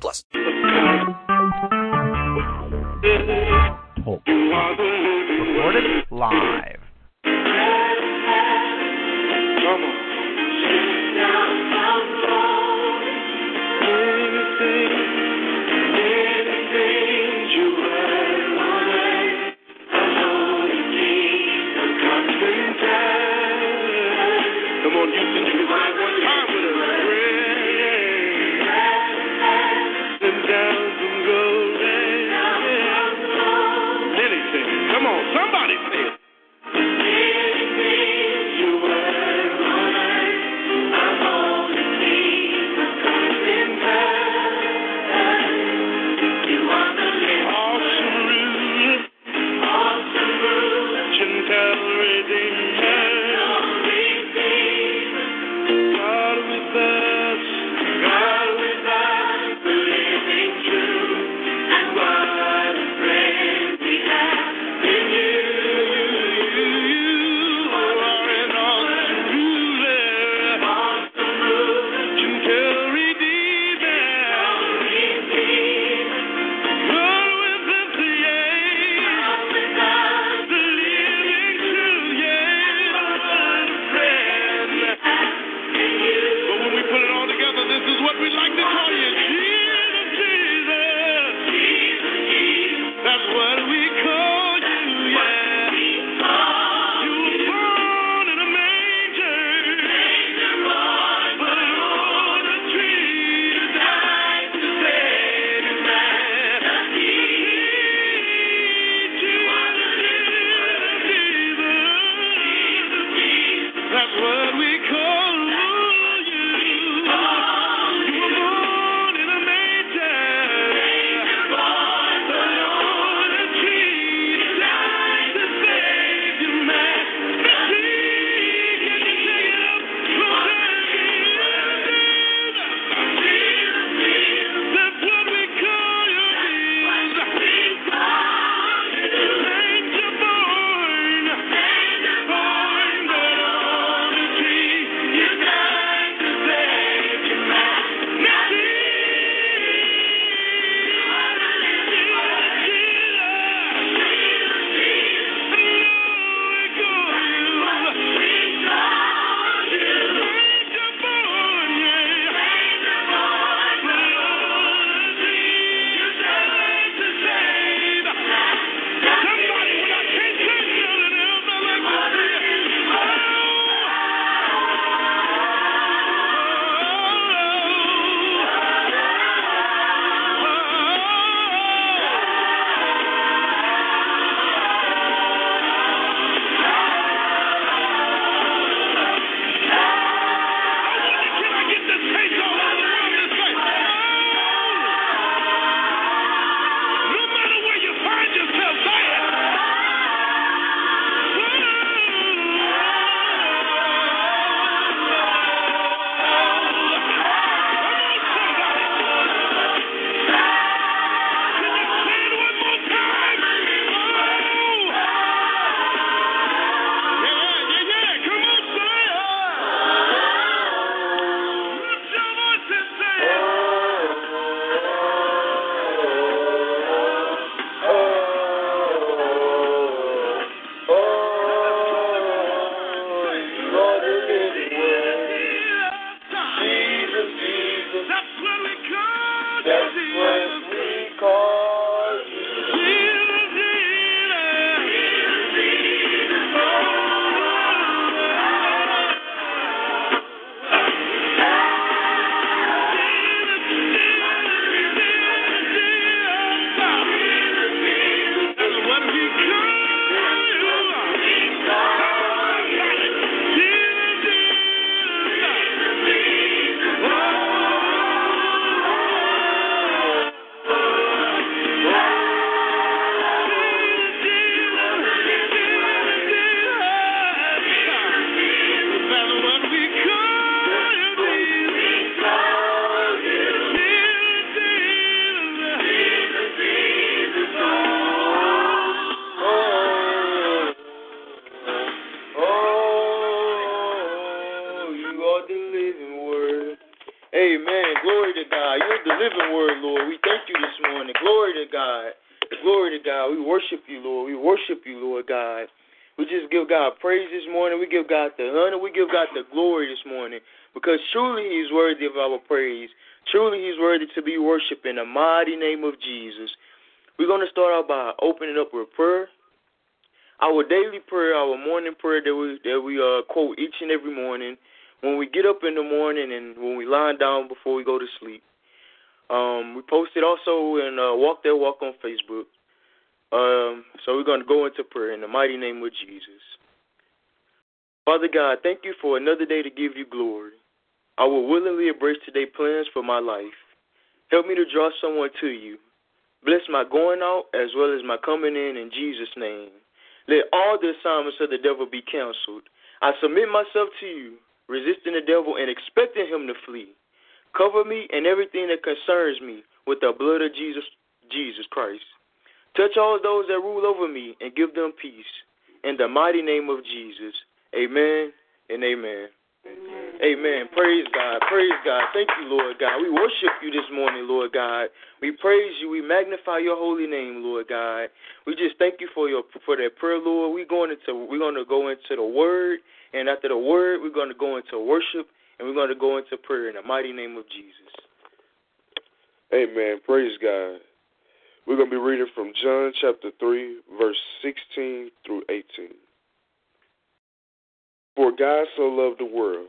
plus. Recorded live. Start out by opening up with prayer. Our daily prayer, our morning prayer that we that we uh, quote each and every morning when we get up in the morning and when we lie down before we go to sleep. Um, we posted also in uh, Walk That Walk on Facebook. Um, so we're going to go into prayer in the mighty name of Jesus. Father God, thank you for another day to give you glory. I will willingly embrace today's plans for my life. Help me to draw someone to you. Bless my going out as well as my coming in in Jesus' name. Let all the assignments of the devil be canceled. I submit myself to you, resisting the devil and expecting him to flee. Cover me and everything that concerns me with the blood of Jesus, Jesus Christ. Touch all those that rule over me and give them peace. In the mighty name of Jesus. Amen and amen. Amen. Amen. Praise God. Praise God. Thank you, Lord God. We worship you this morning, Lord God. We praise you. We magnify your holy name, Lord God. We just thank you for your for that prayer, Lord. We're going into we're going to go into the word, and after the word, we're going to go into worship, and we're going to go into prayer in the mighty name of Jesus. Amen. Praise God. We're going to be reading from John chapter 3, verse 16 through 18. For God so loved the world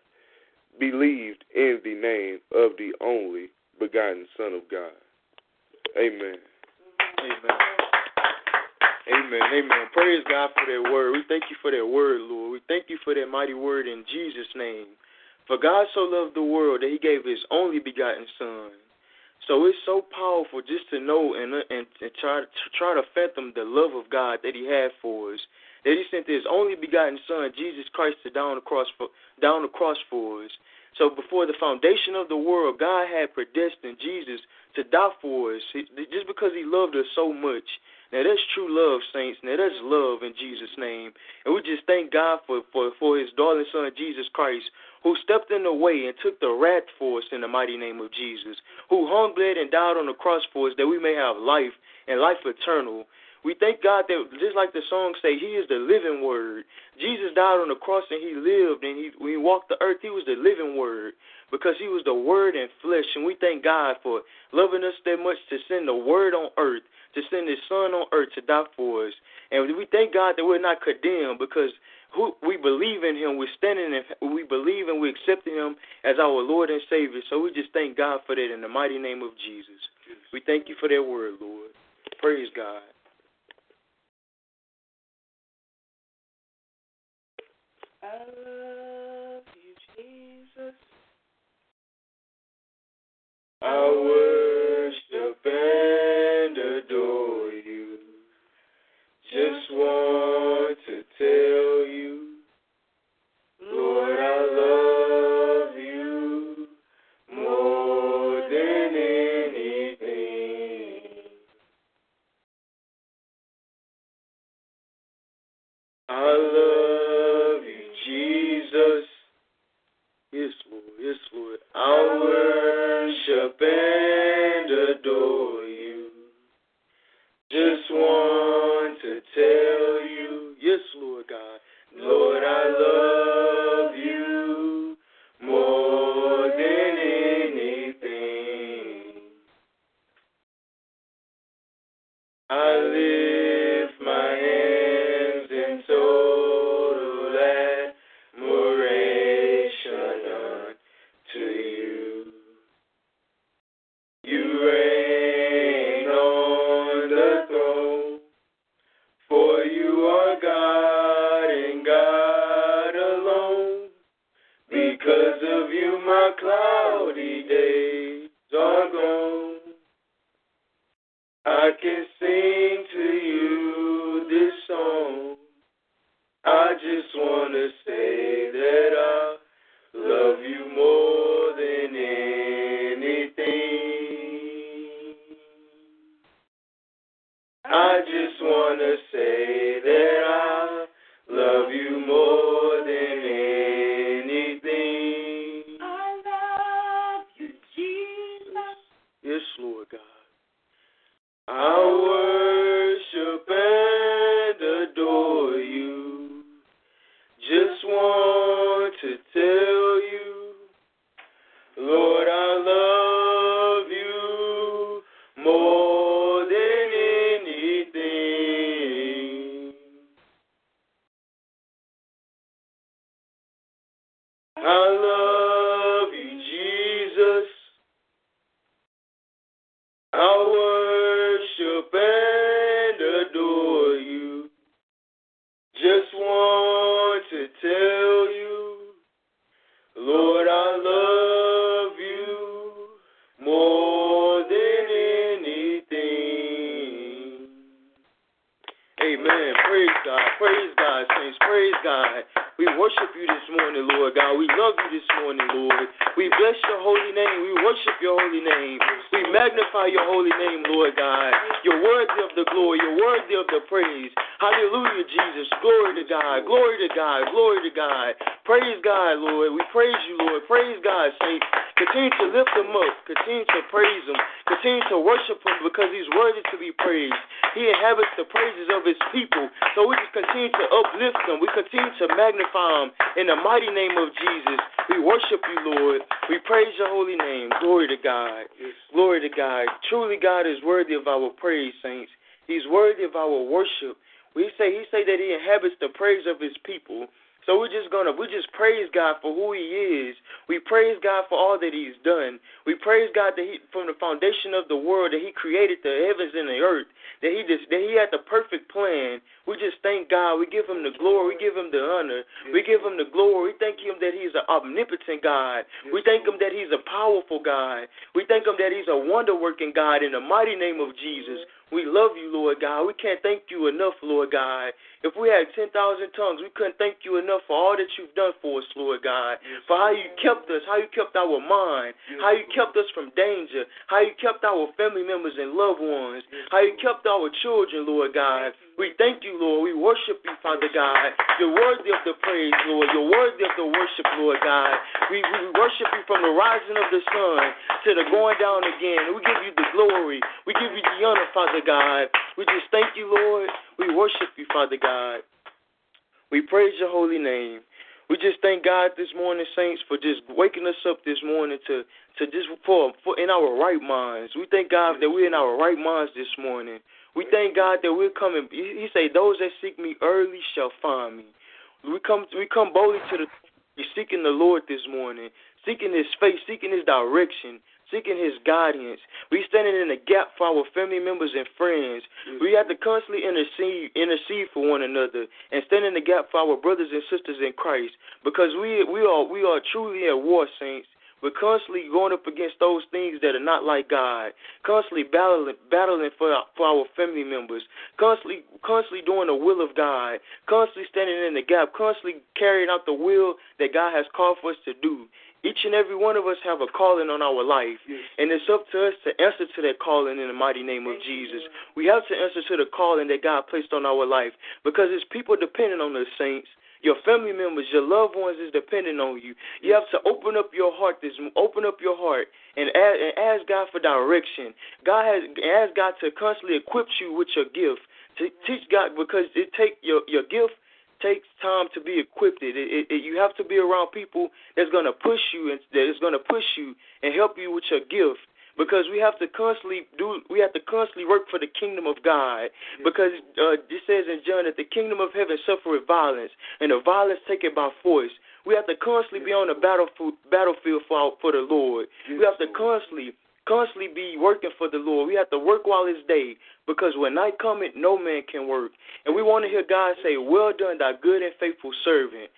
believed in the name of the only begotten Son of God. Amen. Amen. Amen. Amen. Praise God for that word. We thank you for that word, Lord. We thank you for that mighty word in Jesus' name. For God so loved the world that he gave his only begotten Son. So it's so powerful just to know and uh, and, and try to try to fathom the love of God that He had for us. That He sent His only begotten Son, Jesus Christ, to down the cross for down the cross for us. So before the foundation of the world, God had predestined Jesus to die for us, just because He loved us so much. Now that's true love, saints. Now that's love in Jesus' name. And we just thank God for, for, for his darling son, Jesus Christ, who stepped in the way and took the wrath for us in the mighty name of Jesus, who hung, bled, and died on the cross for us that we may have life and life eternal. We thank God that just like the song say, He is the living word. Jesus died on the cross and He lived and He when He walked the earth, He was the living word because He was the Word in flesh. And we thank God for loving us that much to send the Word on earth, to send His Son on earth to die for us. And we thank God that we're not condemned because who we believe in Him, we're standing in, we believe and we accept Him as our Lord and Savior. So we just thank God for that in the mighty name of Jesus. We thank you for that word, Lord. Praise God. I love you, Jesus. I worship and of God that He from the foundation of the world that He created the heavens and the earth. That He just that He had the perfect plan. We just thank God. We give Him the glory. We give Him the honor. We give Him the glory. We thank Him that He's an omnipotent God. We thank Him that He's a powerful God. We thank Him that He's a wonder working God in the mighty name of Jesus. We love you, Lord God. We can't thank you enough, Lord God. If we had 10,000 tongues, we couldn't thank you enough for all that you've done for us, Lord God. For how you kept us, how you kept our mind, how you kept us from danger, how you kept our family members and loved ones, how you kept our children, Lord God. We thank you, Lord. We worship you, Father God. You're worthy of the praise, Lord. You're worthy of the worship, Lord God. We, we worship you from the rising of the sun to the going down again. We give you the glory. We give you the honor, Father God. We just thank you, Lord. We worship you, Father God. We praise your holy name. We just thank God this morning, saints, for just waking us up this morning to to just for, for in our right minds. We thank God that we're in our right minds this morning. We thank God that we're coming. He, say, "Those that seek me early shall find me." We come we come boldly to the we're seeking the Lord this morning, seeking His face, seeking His direction, seeking His guidance. We standing in the gap for our family members and friends. We have to constantly intercede, intercede for one another, and stand in the gap for our brothers and sisters in Christ, because we we are we are truly at war, saints. We're constantly going up against those things that are not like God. Constantly battling, battling for our, for our family members. Constantly, constantly doing the will of God. Constantly standing in the gap. Constantly carrying out the will that God has called for us to do. Each and every one of us have a calling on our life, and it's up to us to answer to that calling in the mighty name of Jesus. We have to answer to the calling that God placed on our life because it's people depending on us, saints. Your family members, your loved ones is depending on you. You have to open up your heart this open up your heart and ask, and ask God for direction. God has ask God to constantly equip you with your gift. To teach God because it take your your gift takes time to be equipped. It, it, it, you have to be around people that's to push you and that is to push you and help you with your gift because we have to constantly do we have to constantly work for the kingdom of God because uh, it says in John that the kingdom of heaven suffereth violence and the violence taken by force. We have to constantly be on the battlefield battlefield for our, for the Lord. We have to constantly constantly be working for the Lord. We have to work while it's day because when night cometh, no man can work. And we want to hear God say, Well done, thy good and faithful servant.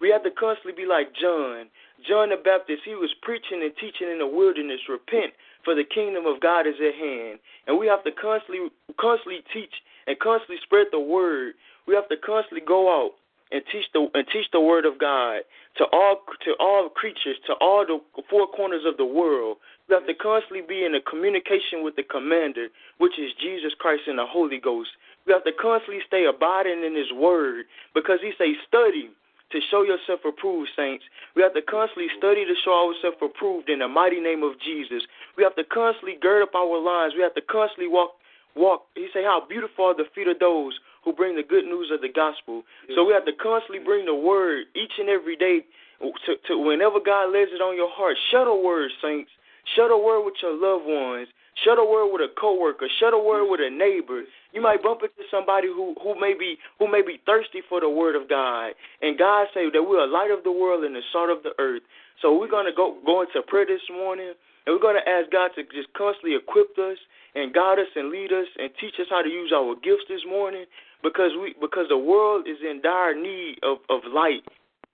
We have to constantly be like John. John the Baptist, he was preaching and teaching in the wilderness, repent, for the kingdom of God is at hand. And we have to constantly constantly teach and constantly spread the word. We have to constantly go out and teach the and teach the word of God to all to all creatures, to all the four corners of the world. We have to constantly be in a communication with the commander, which is Jesus Christ and the Holy Ghost. We have to constantly stay abiding in his word because he say study to show yourself approved, saints. We have to constantly study to show ourselves approved in the mighty name of Jesus. We have to constantly gird up our lines. We have to constantly walk walk. He say, How beautiful are the feet of those who bring the good news of the gospel. So we have to constantly bring the word each and every day to, to whenever God lays it on your heart. Shut a word, saints. Shut a word with your loved ones. Share the word with a coworker. Share the word with a neighbor. You might bump into somebody who, who may be who may be thirsty for the word of God. And God say that we're a light of the world and the salt of the earth. So we're gonna go go into prayer this morning and we're gonna ask God to just constantly equip us and guide us and lead us and teach us how to use our gifts this morning because we because the world is in dire need of, of light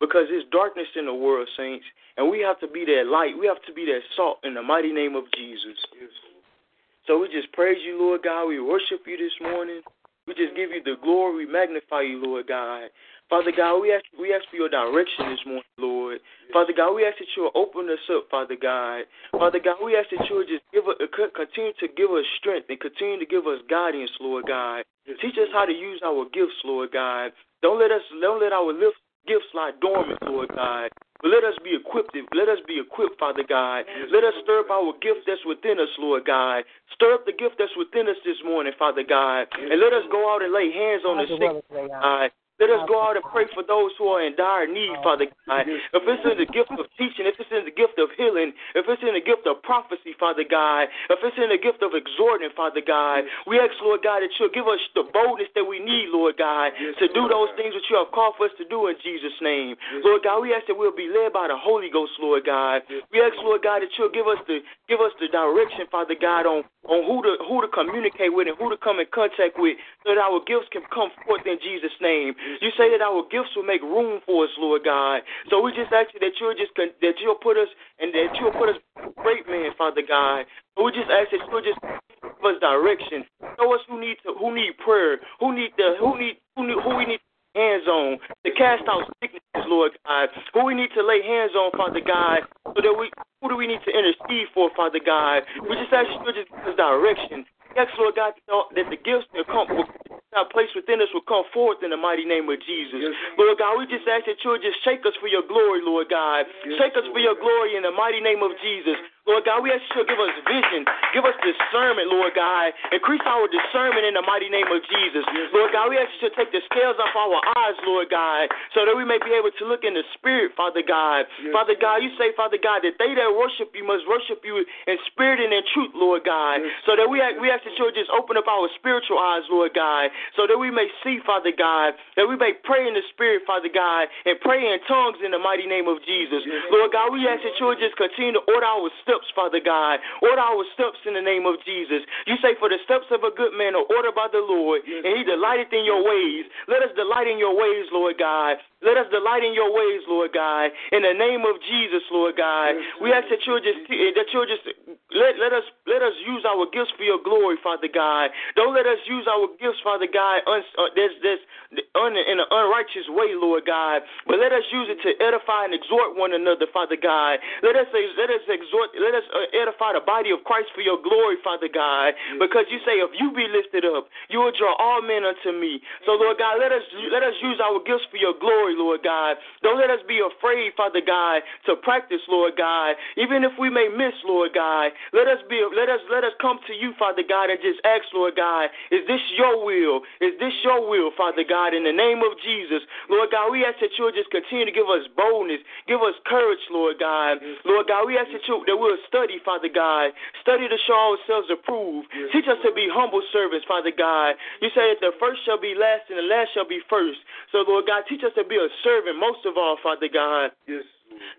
because there's darkness in the world, saints, and we have to be that light. We have to be that salt in the mighty name of Jesus. So we just praise you, Lord God. We worship you this morning. We just give you the glory. We magnify you, Lord God. Father God, we ask we ask for your direction this morning, Lord. Father God, we ask that you will open us up, Father God. Father God, we ask that you will just give continue to give us strength and continue to give us guidance, Lord God. Teach us how to use our gifts, Lord God. Don't let us don't let our gifts lie dormant, Lord God. But let us be equipped. Let us be equipped, Father God. Let us stir up our gift that's within us, Lord God. Stir up the gift that's within us this morning, Father God. And let us go out and lay hands on the sick, God. Let us go out and pray for those who are in dire need, Father God. If it's in the gift of teaching, if it's in the gift of healing, if it's in the gift of prophecy, Father God, if it's in the gift of exhorting, Father God, we ask, Lord God, that you'll give us the boldness that we need, Lord God, to do those things that you have called for us to do in Jesus' name. Lord God, we ask that we'll be led by the Holy Ghost, Lord God. We ask, Lord God, that you'll give us the give us the direction, Father God, on on who to who to communicate with and who to come in contact with, so that our gifts can come forth in Jesus' name. You say that our gifts will make room for us, Lord God. So we just ask you that you'll just that you'll put us and that you'll put great man, Father God. So we just ask that you'll just give us direction. Show us who need to who need prayer, who need the who need who need who we need hands on to cast out sicknesses, Lord God. Who we need to lay hands on, Father God, so that we who do we need to intercede for, Father God? We just ask you to just give us direction. Ask, Lord God, that the gifts that come will placed within us will come forth in the mighty name of Jesus. Yes. Lord God, we just ask that you would just shake us for your glory, Lord God. Yes, shake us Lord. for your glory in the mighty name of Jesus. Lord God, we ask you to give us vision, give us discernment, Lord God. Increase our discernment in the mighty name of Jesus. Yes. Lord God, we ask you to take the scales off our eyes, Lord God, so that we may be able to look in the spirit, Father God. Yes. Father God, you say, Father God, that they that worship you must worship you in spirit and in truth, Lord God. Yes. So that we ask, we ask that you just open up our spiritual eyes, Lord God, so that we may see, Father God, that we may pray in the spirit, Father God, and pray in tongues in the mighty name of Jesus. Lord God, we ask that you just continue to order our steps steps, Father God. Order our steps in the name of Jesus. You say, For the steps of a good man are ordered by the Lord, and he delighteth in your ways. Let us delight in your ways, Lord God. Let us delight in your ways, Lord God. In the name of Jesus, Lord God. We ask that you'll just that you'll just let, let us let us use our gifts for your glory, Father God. Don't let us use our gifts, Father God, un, uh, this, this, un, in an unrighteous way, Lord God. But let us use it to edify and exhort one another, Father God. Let us let us exhort let us uh, edify the body of Christ for your glory, Father God. Because you say, if you be lifted up, you will draw all men unto me. So, Lord God, let us let us use our gifts for your glory Lord God. Don't let us be afraid, Father God, to practice, Lord God. Even if we may miss, Lord God, let us be let us let us come to you, Father God, and just ask, Lord God, is this your will? Is this your will, Father God, in the name of Jesus? Lord God, we ask that you'll just continue to give us boldness, give us courage, Lord God. Lord God, we ask that you that study, Father God. Study to show ourselves approved. Teach us to be humble servants, Father God. You say that the first shall be last and the last shall be first. So, Lord God, teach us to be a servant most of all, Father God. Yes.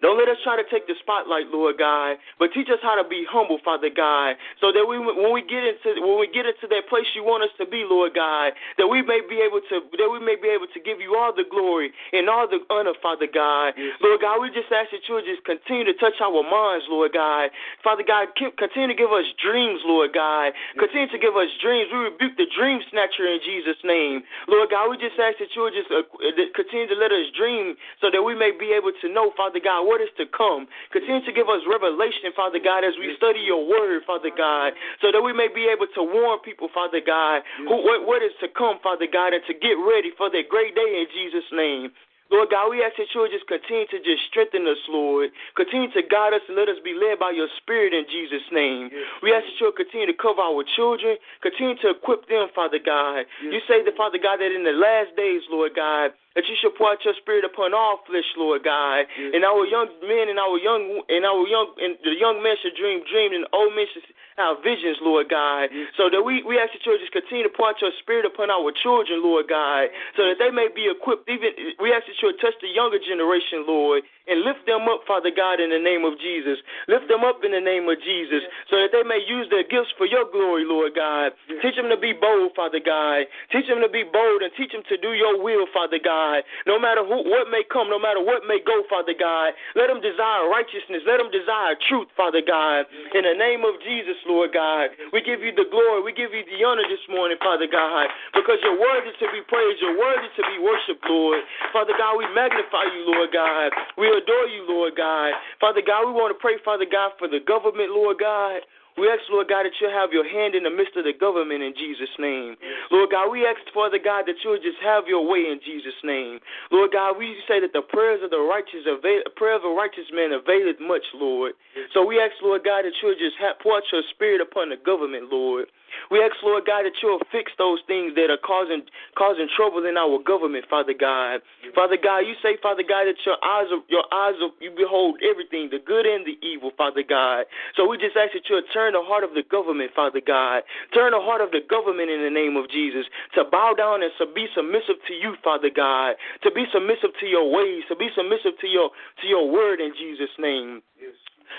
Don't let us try to take the spotlight, Lord God, but teach us how to be humble, Father God, so that we, when we get into when we get into that place you want us to be, Lord God, that we may be able to that we may be able to give you all the glory and all the honor, Father God. Lord God, we just ask that you would just continue to touch our minds, Lord God. Father God, keep, continue to give us dreams, Lord God. Continue to give us dreams. We rebuke the dream snatcher in Jesus' name. Lord God, we just ask that you would just uh, continue to let us dream so that we may be able to know, Father God, what is to come. Continue to give us revelation, Father God, as we study your word, Father God, so that we may be able to warn people, Father God, who, what, what is to come, Father God, and to get ready for that great day in Jesus' name. Lord God, we ask that you would just continue to just strengthen us, Lord. Continue to guide us and let us be led by your spirit in Jesus' name. We ask that you would continue to cover our children, continue to equip them, Father God. You say that, Father God, that in the last days, Lord God, that you should pour out your spirit upon all flesh, Lord God. And our young men and our young and our young and the young men should dream dreams and the old men should have visions, Lord God. So that we, we ask that you would just continue to pour out your spirit upon our children, Lord God, so that they may be equipped. Even we ask that you touch the younger generation, Lord, and lift them up, Father God, in the name of Jesus. Lift them up in the name of Jesus, so that they may use their gifts for your glory, Lord God. Teach them to be bold, Father God. Teach them to be bold and teach them to do your will, Father God. No matter who, what may come, no matter what may go, Father God. Let them desire righteousness. Let them desire truth, Father God. In the name of Jesus, Lord God, we give you the glory. We give you the honor this morning, Father God, because you're worthy to be praised. You're worthy to be worshiped, Lord. Father God, we magnify you, Lord God. We adore you, Lord God. Father God, we want to pray, Father God, for the government, Lord God. We ask, Lord God, that you'll have your hand in the midst of the government in Jesus' name. Lord God, we ask, Father God, that you'll just have your way in Jesus' name. Lord God, we say that the prayers of the righteous avail, prayer of a righteous man availeth much, Lord. So we ask, Lord God, that you'll just have, pour out your spirit upon the government, Lord. We ask, Lord God, that you'll fix those things that are causing causing trouble in our government, Father God. Father God, you say, Father God, that your eyes are your eyes you behold everything, the good and the evil, Father God. So we just ask that you'll turn the heart of the government, Father God. Turn the heart of the government in the name of Jesus to bow down and to be submissive to you, Father God. To be submissive to your ways, to be submissive to your to your word in Jesus' name.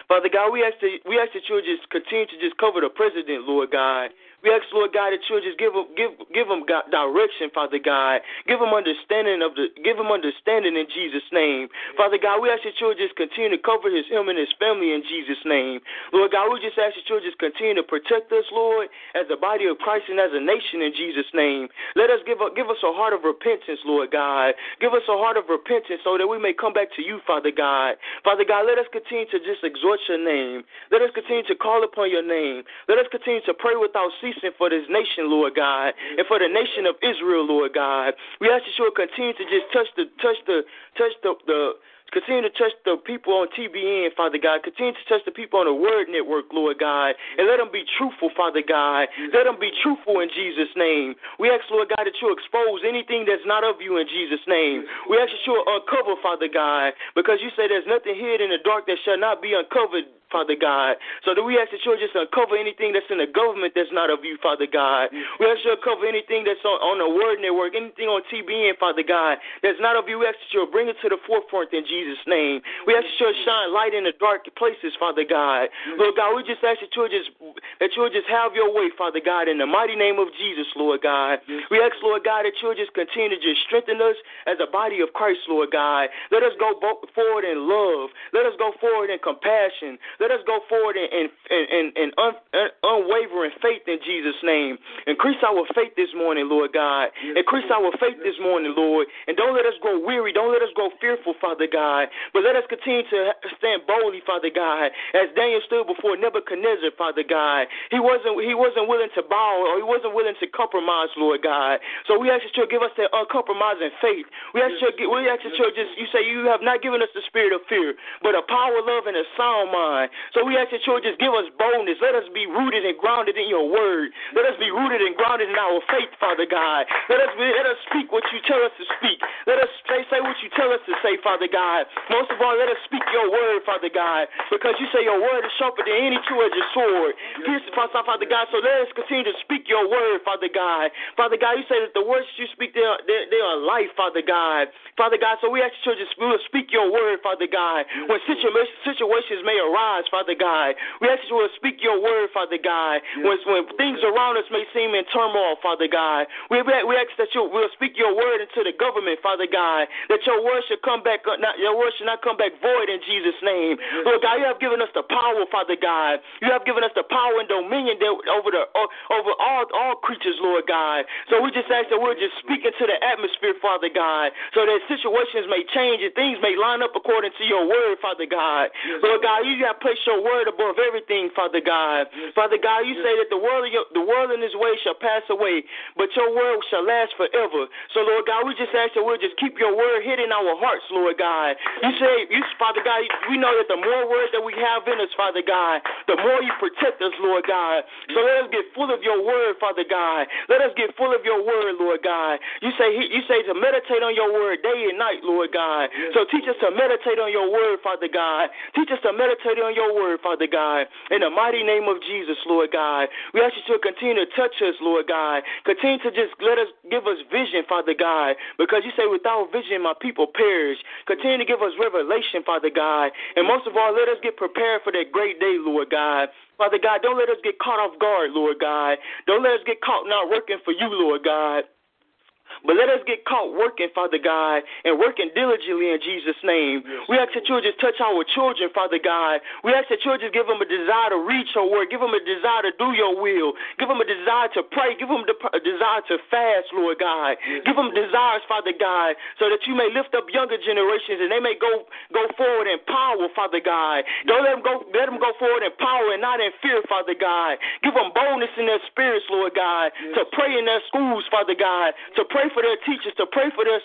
Father God, we ask that we ask that you just continue to just cover the president, Lord God. We ask, Lord God, that you would just give him give give him God, direction, Father God. Give them understanding of the give him understanding in Jesus' name. Father God, we ask that you would just continue to cover his him and his family in Jesus' name. Lord God, we just ask that you would just continue to protect us, Lord, as the body of Christ and as a nation in Jesus' name. Let us give a, give us a heart of repentance, Lord God. Give us a heart of repentance so that we may come back to you, Father God. Father God, let us continue to just exhort your name. Let us continue to call upon your name. Let us continue to pray without ceasing for this nation, Lord God, and for the nation of Israel, Lord God. We ask that you will continue to just touch the touch the touch the the Continue to touch the people on TBN, Father God. Continue to touch the people on the Word Network, Lord God. And let them be truthful, Father God. Let them be truthful in Jesus' name. We ask, Lord God, that you expose anything that's not of you in Jesus' name. We ask that you uncover, Father God, because you say there's nothing hid in the dark that shall not be uncovered. Father God. So that we ask that you'll just uncover anything that's in the government that's not of you, Father God. We ask you to cover anything that's on, on the Word Network, anything on TBN, Father God, that's not of you. We ask that you'll bring it to the forefront in Jesus' name. We ask that you'll shine light in the dark places, Father God. Lord God, we just ask that you'll just that you'll just have your way, Father God, in the mighty name of Jesus, Lord God. We ask, Lord God, that you'll just continue to just strengthen us as a body of Christ, Lord God. Let us go forward in love. Let us go forward in compassion. Let us go forward in, in, in, in un, un, unwavering faith in Jesus' name. Increase our faith this morning, Lord God. Increase our faith this morning, Lord. And don't let us grow weary. Don't let us grow fearful, Father God. But let us continue to stand boldly, Father God, as Daniel stood before Nebuchadnezzar, Father God. He wasn't he wasn't willing to bow or he wasn't willing to compromise, Lord God. So we ask that you give us that uncompromising faith. We ask you we ask that you just you say you have not given us the spirit of fear, but a power, of love, and a sound mind. So we ask that you just give us boldness. Let us be rooted and grounded in your word. Let us be rooted and grounded in our faith, Father God. Let us be, let us speak what you tell us to speak. Let us say, say what you tell us to say, Father God. Most of all, let us speak your word, Father God, because you say your word is sharper than any two-edged sword. Pierce the Father God. So let us continue to speak your word, Father God. Father God, you say that the words you speak, they are, they, they are life, Father God. Father God, so we ask you to just speak your word, Father God. When situations may arise, Father God, we ask you to speak your word, Father God. When, when things around us may seem in turmoil, Father God, we, we ask that you will speak your word into the government, Father God, that your word should come back, uh, not, your word should not come back void in Jesus' name. Lord God, you have given us the power, Father God. You have given us the power and dominion over the over all all creatures, Lord God. So we just ask that we're just speaking to the atmosphere, Father God, so that situations may change and things may line up according to your word, Father God. Lord God, you have placed your word above everything, Father God. Father God, you say that the world, the world in His way shall pass away, but your word shall last forever. So, Lord God, we just ask that we'll just keep your word hid in our hearts, Lord God. You say, you, Father God, we know that the more word that we have in us, Father God, the more you protect us, Lord God. So let us get full of your word, Father God. Let us get full of your word, Lord God. You say you say to meditate on your word day and night, Lord God. So teach us to meditate on your word, Father God. Teach us to meditate on your word, Father God. In the mighty name of Jesus, Lord God. We ask you to continue to touch us, Lord God. Continue to just let us give us vision, Father God. Because you say without vision my people perish. Continue to give us revelation, Father God. And most of all, let us get prepared for that great day, Lord God. Father God, don't let us get caught off guard, Lord God. Don't let us get caught not working for you, Lord God. But let us get caught working, Father God, and working diligently in Jesus' name. We ask that you would just touch our children, Father God. We ask that you would just give them a desire to reach your word, give them a desire to do your will, give them a desire to pray, give them a desire to fast, Lord God. Give them desires, Father God, so that you may lift up younger generations and they may go go forward in power, Father God. Don't let them go let them go forward in power and not in fear, Father God. Give them boldness in their spirits, Lord God, to pray in their schools, Father God, to pray for their teachers, to pray for their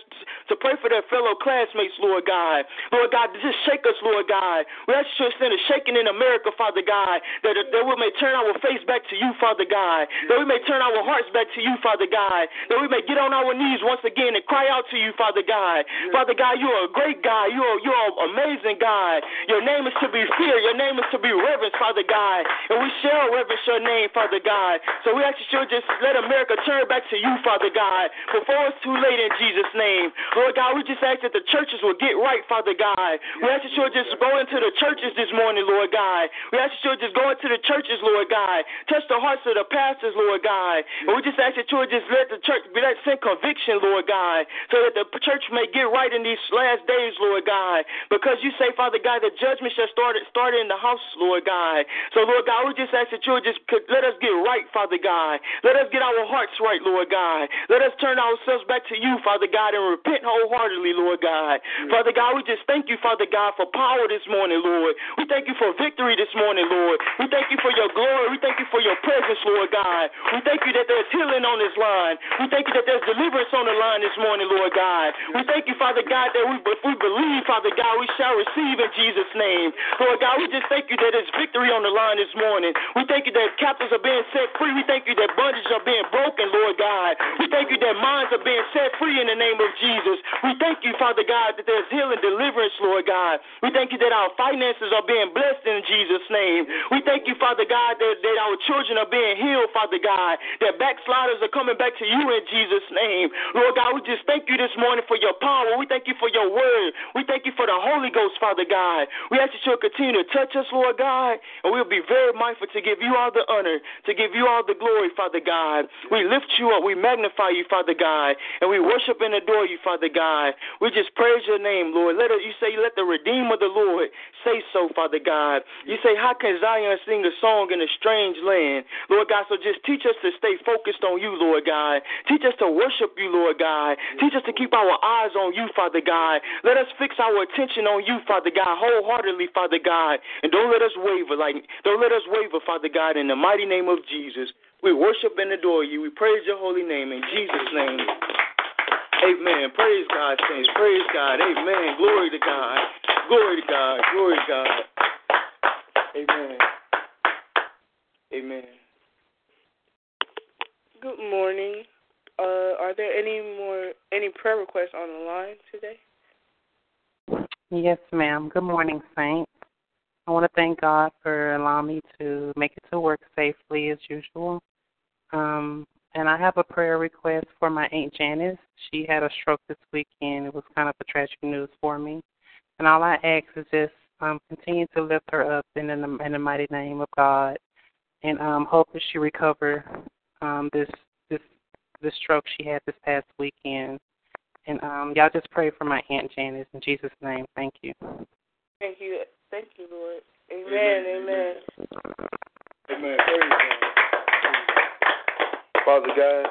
to pray for their fellow classmates, Lord God. Lord God, just shake us, Lord God. We ask you to send a shaking in America, Father God, that, that we may turn our face back to you, Father God. That we may turn our hearts back to you, Father God. That we may get on our knees once again and cry out to you, Father God. Father God, you are a great God. You are you are amazing God. Your name is to be feared. Your name is to be reverenced, Father God. And we shall reverence your name, Father God. So we ask you to just let America turn back to you, Father God. Before before it's too late in Jesus' name. Lord God, we just ask that the churches will get right, Father God. We ask that you'll just go into the churches this morning, Lord God. We ask that you'll just go into the churches, Lord God. Touch the hearts of the pastors, Lord God. And we just ask that you'll just let the church be that send conviction, Lord God, so that the church may get right in these last days, Lord God. Because you say, Father God, that judgment shall start start in the house, Lord God. So, Lord God, we just ask that you'll just let us get right, Father God. Let us get our hearts right, Lord God. Let us turn our ourselves back to you, Father God, and repent wholeheartedly, Lord God. Father God, we just thank you, Father God, for power this morning, Lord. We thank you for victory this morning, Lord. We thank you for your glory. We thank you for your presence, Lord God. We thank you that there's healing on this line. We thank you that there's deliverance on the line this morning, Lord God. We thank you, Father God, that we, if we believe, Father God, we shall receive in Jesus' name. Lord God, we just thank you that there's victory on the line this morning. We thank you that captives are being set free. We thank you that bondages are being broken, Lord God. We thank you that minds are being set free in the name of Jesus. We thank you, Father God, that there's healing, deliverance, Lord God. We thank you that our finances are being blessed in Jesus' name. We thank you, Father God, that, that our children are being healed, Father God, that backsliders are coming back to you in Jesus' name. Lord God, we just thank you this morning for your power. We thank you for your word. We thank you for the Holy Ghost, Father God. We ask that you'll continue to touch us, Lord God, and we'll be very mindful to give you all the honor, to give you all the glory, Father God. We lift you up. We magnify you, Father God. And we worship and adore you, Father God. We just praise your name, Lord. Let you say, let the Redeemer of the Lord say so, Father God. You say, how can Zion sing a song in a strange land? Lord God, so just teach us to stay focused on you, Lord God. Teach us to worship you, Lord God. Teach us to keep our eyes on you, Father God. Let us fix our attention on you, Father God, wholeheartedly, Father God. And don't let us waver, like don't let us waver, Father God, in the mighty name of Jesus. We worship and adore you. We praise your holy name in Jesus' name. Amen. Praise God, saints. Praise God. Amen. Glory to God. Glory to God. Glory to God. Amen. Amen. Good morning. Uh, are there any more any prayer requests on the line today? Yes, ma'am. Good morning, Saints. I want to thank God for allowing me to make it to work safely as usual. Um, and I have a prayer request for my Aunt Janice. She had a stroke this weekend. It was kind of a tragic news for me. And all I ask is just um, continue to lift her up in the, in the mighty name of God, and um, hope that she recover um, this this this stroke she had this past weekend. And um, y'all just pray for my Aunt Janice in Jesus' name. Thank you. Thank you. Thank you, Lord. Amen. Amen. Amen. Praise God. Father God,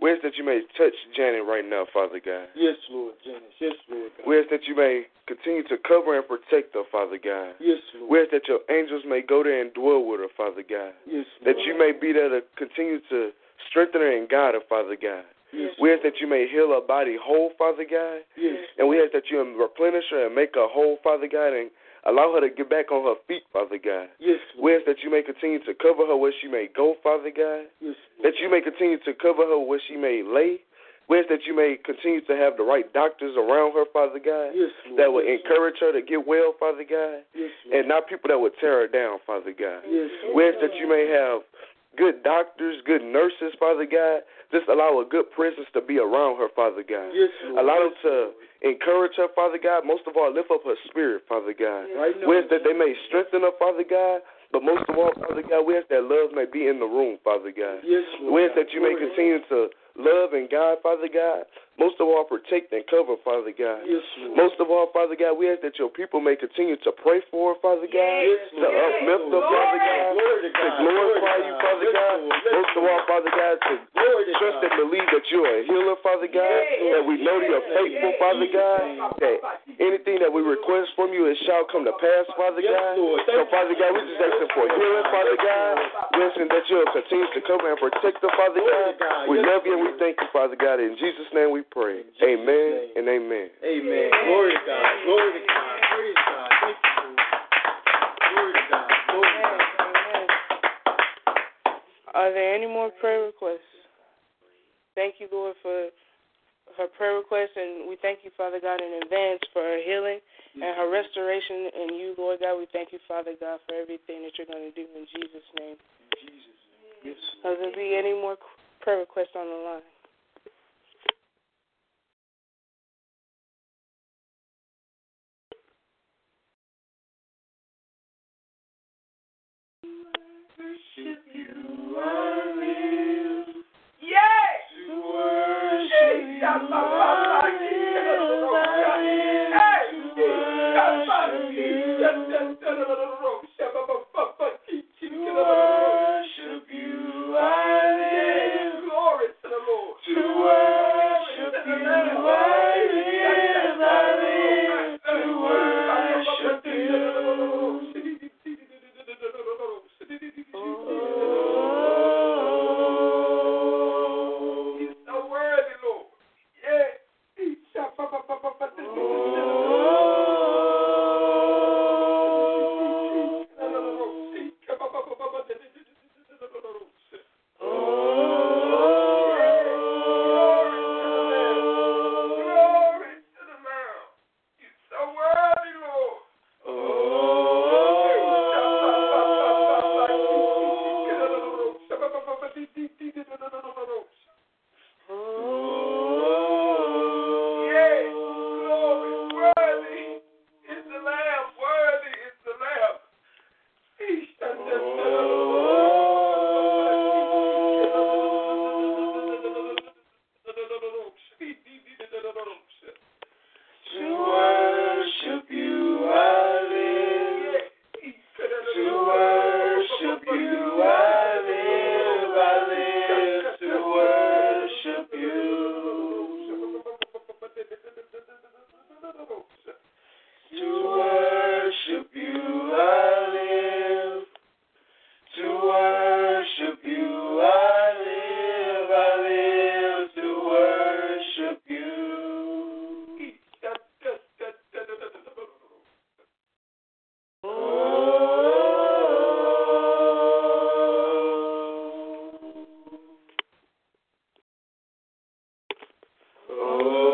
we ask that you may touch Janet right now, Father God. Yes, Lord Janet. Yes, Lord God. We ask that you may continue to cover and protect her, Father God. Yes, Lord. We ask that your angels may go there and dwell with her, Father God. Yes, Lord. That you may be there to continue to strengthen her and guide her, Father God. Yes, We ask that you may heal her body whole, Father God. Yes. And we ask that you replenish her and make her whole, Father God, and allow her to get back on her feet, Father God. Yes, ask that you may continue to cover her where she may go, Father God. Yes, That you may continue to cover her where she may lay. Ask that you may continue to have the right doctors around her, Father God, Yes, Lord. that will Yes, encourage her to get well, Father God, Yes, and not people that would tear her down, Father God. Yes. We that you may have good doctors, good nurses, Father God. Just allow a good presence to be around her, Father God. Yes, Lord. Allow them to encourage her, Father God. Most of all, lift up her spirit, Father God. Right. We ask that they may strengthen her, Father God. But most of all, Father God, we ask that love may be in the room, Father God. Yes, Lord. We ask that you may continue to love and guide, Father God. Most of all, protect and cover, Father God. Yes, Lord. Most of all, Father God, we ask that your people may continue to pray for Father God, Yes, to uplift her, Father God, Glory to to glorify you, Father God. Most of all, Father God, to trust and believe that you are a healer, Father God, that we know that you're faithful, Father God, that anything that we request from you, it shall come to pass, Father God. So, Father God, we just asking for healing, Father God. We asking that you'll continue to cover and protect her, Father God. We love you and we thank you, Father God. In Jesus' name we pray. Jesus' Amen and amen. Amen. Glory to God. Glory to God. Praise God. Thank you, Glory to God. Glory to God. Amen. Are there any more prayer requests? Thank you, Lord, for her prayer request, and we thank you, Father God, in advance for her healing and her mm-hmm. restoration. And you, Lord God, we thank you, Father God, for everything that you're going to do in Jesus' name. Yes, Will there be any more prayer requests on the line? Oh.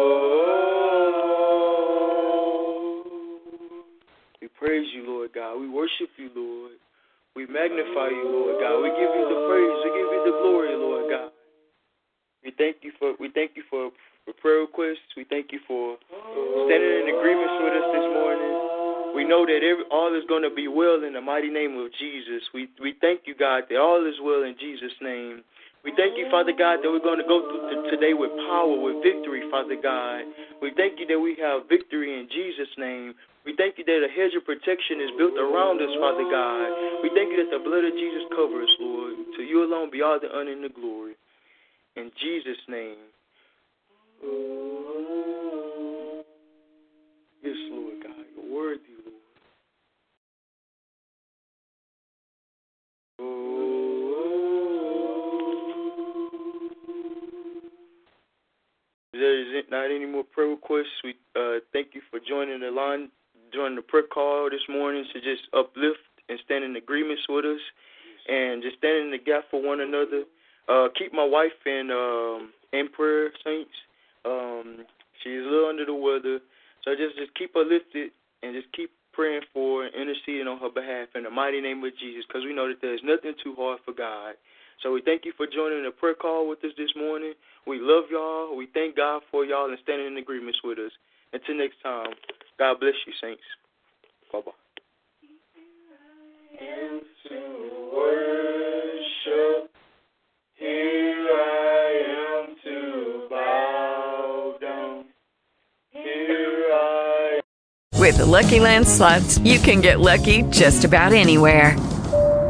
We praise you, Lord God. We worship you, Lord. We magnify you, Lord God. We give you the praise. We give you the glory, Lord God. We thank you for we thank you for, prayer requests. We thank you for standing in agreements with us this morning. We know that all is going to be well in the mighty name of Jesus. We we thank you, God, that all is well in Jesus' name. We thank you, Father God, that we're going to go through today with power, with victory, Father God. We thank you that we have victory in Jesus' name. We thank you that a hedge of protection is built around us, Father God. We thank you that the blood of Jesus covers us, Lord. To you alone be all the honor and the glory. In Jesus' name. Not any more prayer requests. We uh, thank you for joining the line, joining the prayer call this morning to just uplift and stand in agreements with us, and just stand in the gap for one another. Uh, keep my wife in um, in prayer, saints. Um, she's a little under the weather, so just just keep her lifted and just keep praying for and interceding on her behalf in the mighty name of Jesus, because we know that there's nothing too hard for God. So we thank you for joining the prayer call with us this morning. We love y'all. We thank God for y'all and standing in agreements with us. Until next time, God bless you, saints. Bye bye. worship, here I am to bow down. Here I With the Lucky Land slots, you can get lucky just about anywhere.